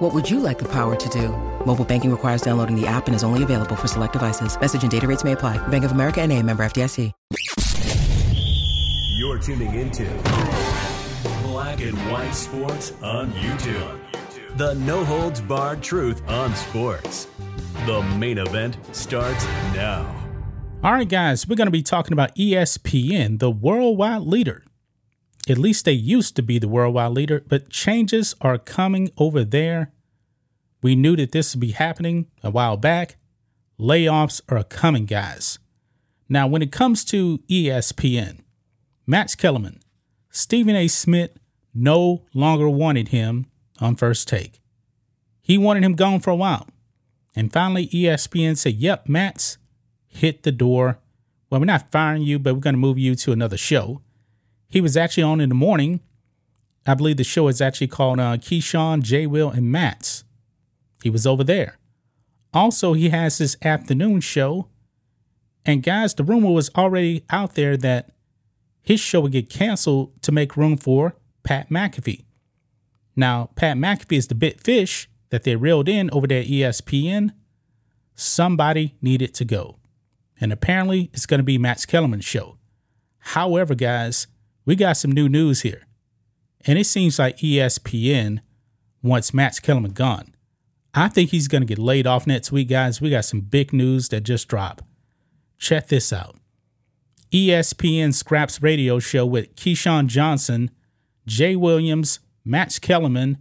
What would you like the power to do? Mobile banking requires downloading the app and is only available for select devices. Message and data rates may apply. Bank of America and a member FDIC. You're tuning into Black and White Sports on YouTube. The no holds barred truth on sports. The main event starts now. All right, guys, we're going to be talking about ESPN, the worldwide leader. At least they used to be the worldwide leader, but changes are coming over there. We knew that this would be happening a while back. Layoffs are coming, guys. Now, when it comes to ESPN, Max Kellerman, Stephen A. Smith no longer wanted him on first take. He wanted him gone for a while. And finally, ESPN said, Yep, Max, hit the door. Well, we're not firing you, but we're going to move you to another show. He was actually on in the morning. I believe the show is actually called uh, Keyshawn, J. Will, and Max. He was over there. Also, he has his afternoon show. And guys, the rumor was already out there that his show would get canceled to make room for Pat McAfee. Now, Pat McAfee is the bit fish that they reeled in over there ESPN. Somebody needed to go. And apparently, it's going to be Max Kellerman's show. However, guys, we got some new news here. And it seems like ESPN wants Max Kellerman gone. I think he's going to get laid off next week, guys. We got some big news that just dropped. Check this out ESPN scraps radio show with Keyshawn Johnson, Jay Williams, Max Kellerman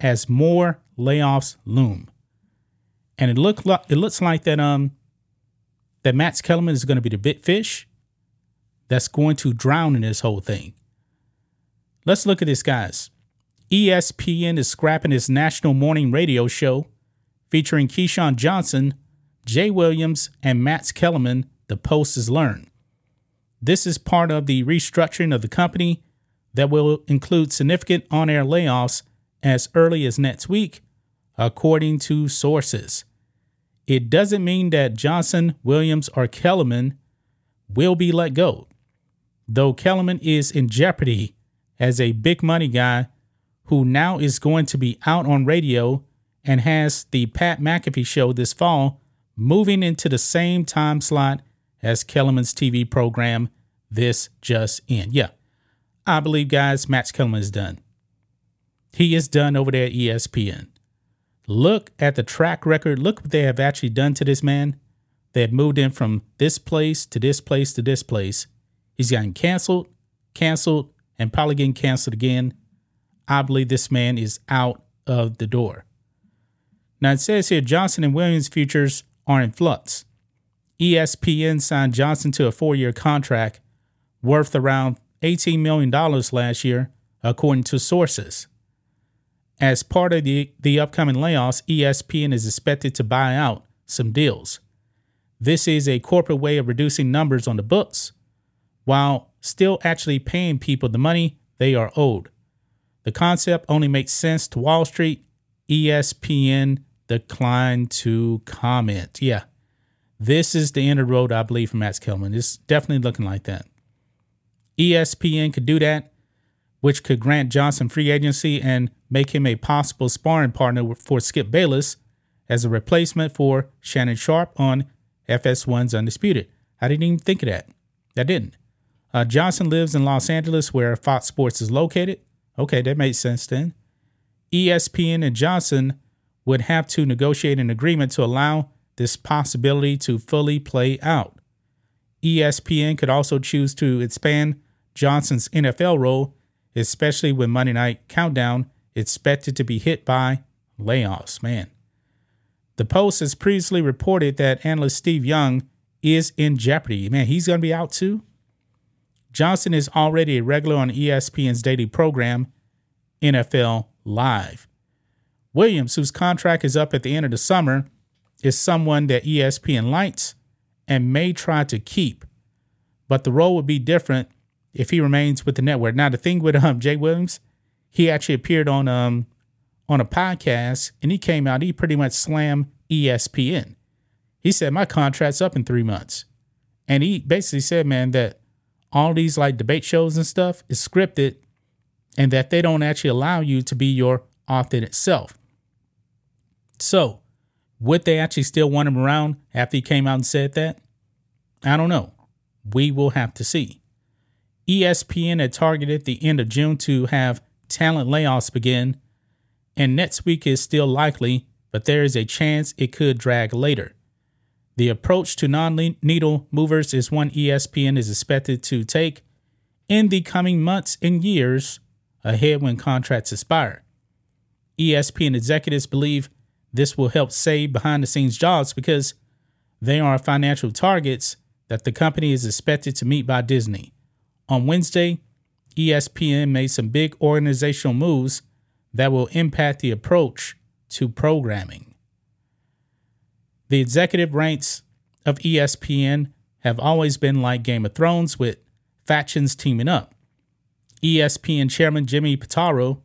as more layoffs loom. And it look like it looks like that um that Max Kellerman is going to be the bit fish that's going to drown in this whole thing. Let's look at this, guys. ESPN is scrapping its national morning radio show featuring Keyshawn Johnson, Jay Williams, and Max Kellerman, the Post has learned. This is part of the restructuring of the company that will include significant on air layoffs as early as next week, according to sources. It doesn't mean that Johnson, Williams, or Kellerman will be let go, though Kellerman is in jeopardy as a big money guy who now is going to be out on radio and has the Pat McAfee show this fall moving into the same time slot as Kellerman's TV program This Just In. Yeah, I believe, guys, Max Kellerman is done. He is done over there at ESPN. Look at the track record. Look what they have actually done to this man. They have moved him from this place to this place to this place. He's gotten canceled, canceled, and probably getting canceled again. I believe this man is out of the door. Now it says here Johnson and Williams futures are in flux. ESPN signed Johnson to a four year contract worth around $18 million last year, according to sources. As part of the, the upcoming layoffs, ESPN is expected to buy out some deals. This is a corporate way of reducing numbers on the books while still actually paying people the money they are owed. The concept only makes sense to Wall Street. ESPN declined to comment. Yeah, this is the end of the road, I believe, for Max Kellerman. It's definitely looking like that. ESPN could do that, which could grant Johnson free agency and make him a possible sparring partner for Skip Bayless as a replacement for Shannon Sharpe on FS1's Undisputed. I didn't even think of that. I didn't. Uh, Johnson lives in Los Angeles, where Fox Sports is located. Okay, that makes sense then. ESPN and Johnson would have to negotiate an agreement to allow this possibility to fully play out. ESPN could also choose to expand Johnson's NFL role, especially when Monday Night Countdown expected to be hit by layoffs. Man. The Post has previously reported that analyst Steve Young is in jeopardy. Man, he's going to be out too. Johnson is already a regular on ESPN's daily program, NFL Live. Williams, whose contract is up at the end of the summer, is someone that ESPN likes and may try to keep. but the role would be different if he remains with the network. Now, the thing with um, Jay Williams, he actually appeared on um on a podcast and he came out. He pretty much slammed ESPN. He said my contract's up in three months, and he basically said, man, that all these like debate shows and stuff is scripted, and that they don't actually allow you to be your authentic self. So, would they actually still want him around after he came out and said that? I don't know. We will have to see. ESPN had targeted the end of June to have talent layoffs begin, and next week is still likely, but there is a chance it could drag later. The approach to non needle movers is one ESPN is expected to take in the coming months and years ahead when contracts expire. ESPN executives believe this will help save behind the scenes jobs because they are financial targets that the company is expected to meet by Disney. On Wednesday, ESPN made some big organizational moves that will impact the approach to programming. The executive ranks of ESPN have always been like Game of Thrones with factions teaming up. ESPN chairman Jimmy Pitaro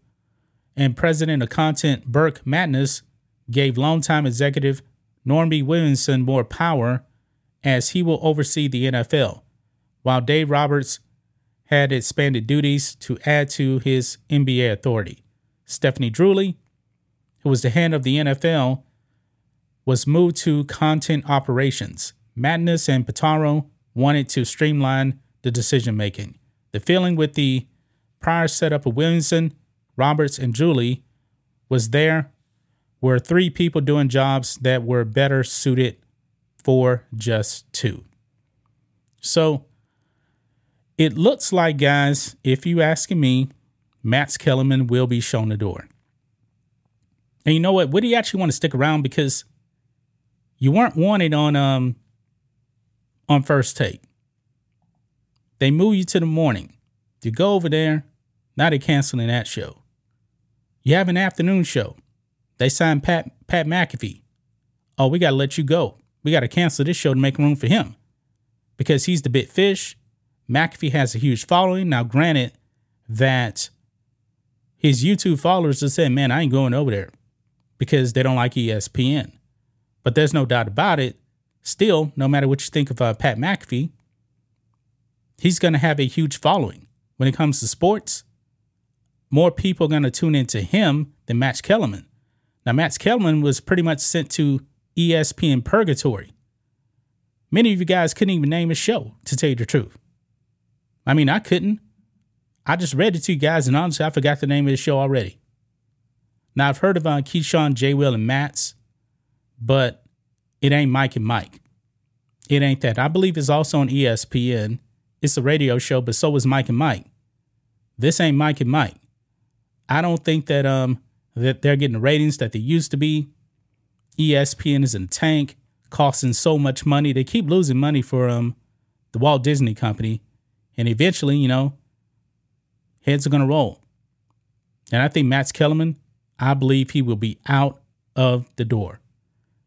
and president of content Burke Magnus gave longtime executive Norby Williamson more power as he will oversee the NFL, while Dave Roberts had expanded duties to add to his NBA authority. Stephanie Druley, who was the head of the NFL, was moved to content operations. Magnus and Pitaro wanted to streamline the decision making. The feeling with the prior setup of Williamson, Roberts, and Druley was there were three people doing jobs that were better suited for just two. So it looks like, guys, if you asking me, Max Kellerman will be shown the door. And you know what? Would he actually want to stick around because you weren't wanted on um on first take. They move you to the morning. You go over there. Now they're canceling that show. You have an afternoon show. They signed Pat Pat McAfee. Oh, we gotta let you go. We gotta cancel this show to make room for him. Because he's the big fish McAfee has a huge following. Now, granted that his YouTube followers have said, man, I ain't going over there because they don't like ESPN. But there's no doubt about it. Still, no matter what you think of uh, Pat McAfee, he's going to have a huge following. When it comes to sports, more people are going to tune into him than Max Kellerman. Now, Max Kellerman was pretty much sent to ESPN purgatory. Many of you guys couldn't even name a show, to tell you the truth. I mean, I couldn't. I just read it to you guys, and honestly, I forgot the name of the show already. Now, I've heard of uh, Keyshawn, J. Will, and Max, but it ain't Mike and Mike. It ain't that. I believe it's also on ESPN. It's a radio show, but so is Mike and Mike. This ain't Mike and Mike. I don't think that um that they're getting the ratings that they used to be. ESPN is in the tank, costing so much money. They keep losing money for um the Walt Disney Company. And eventually, you know, heads are to roll. And I think Max Kellerman, I believe he will be out of the door.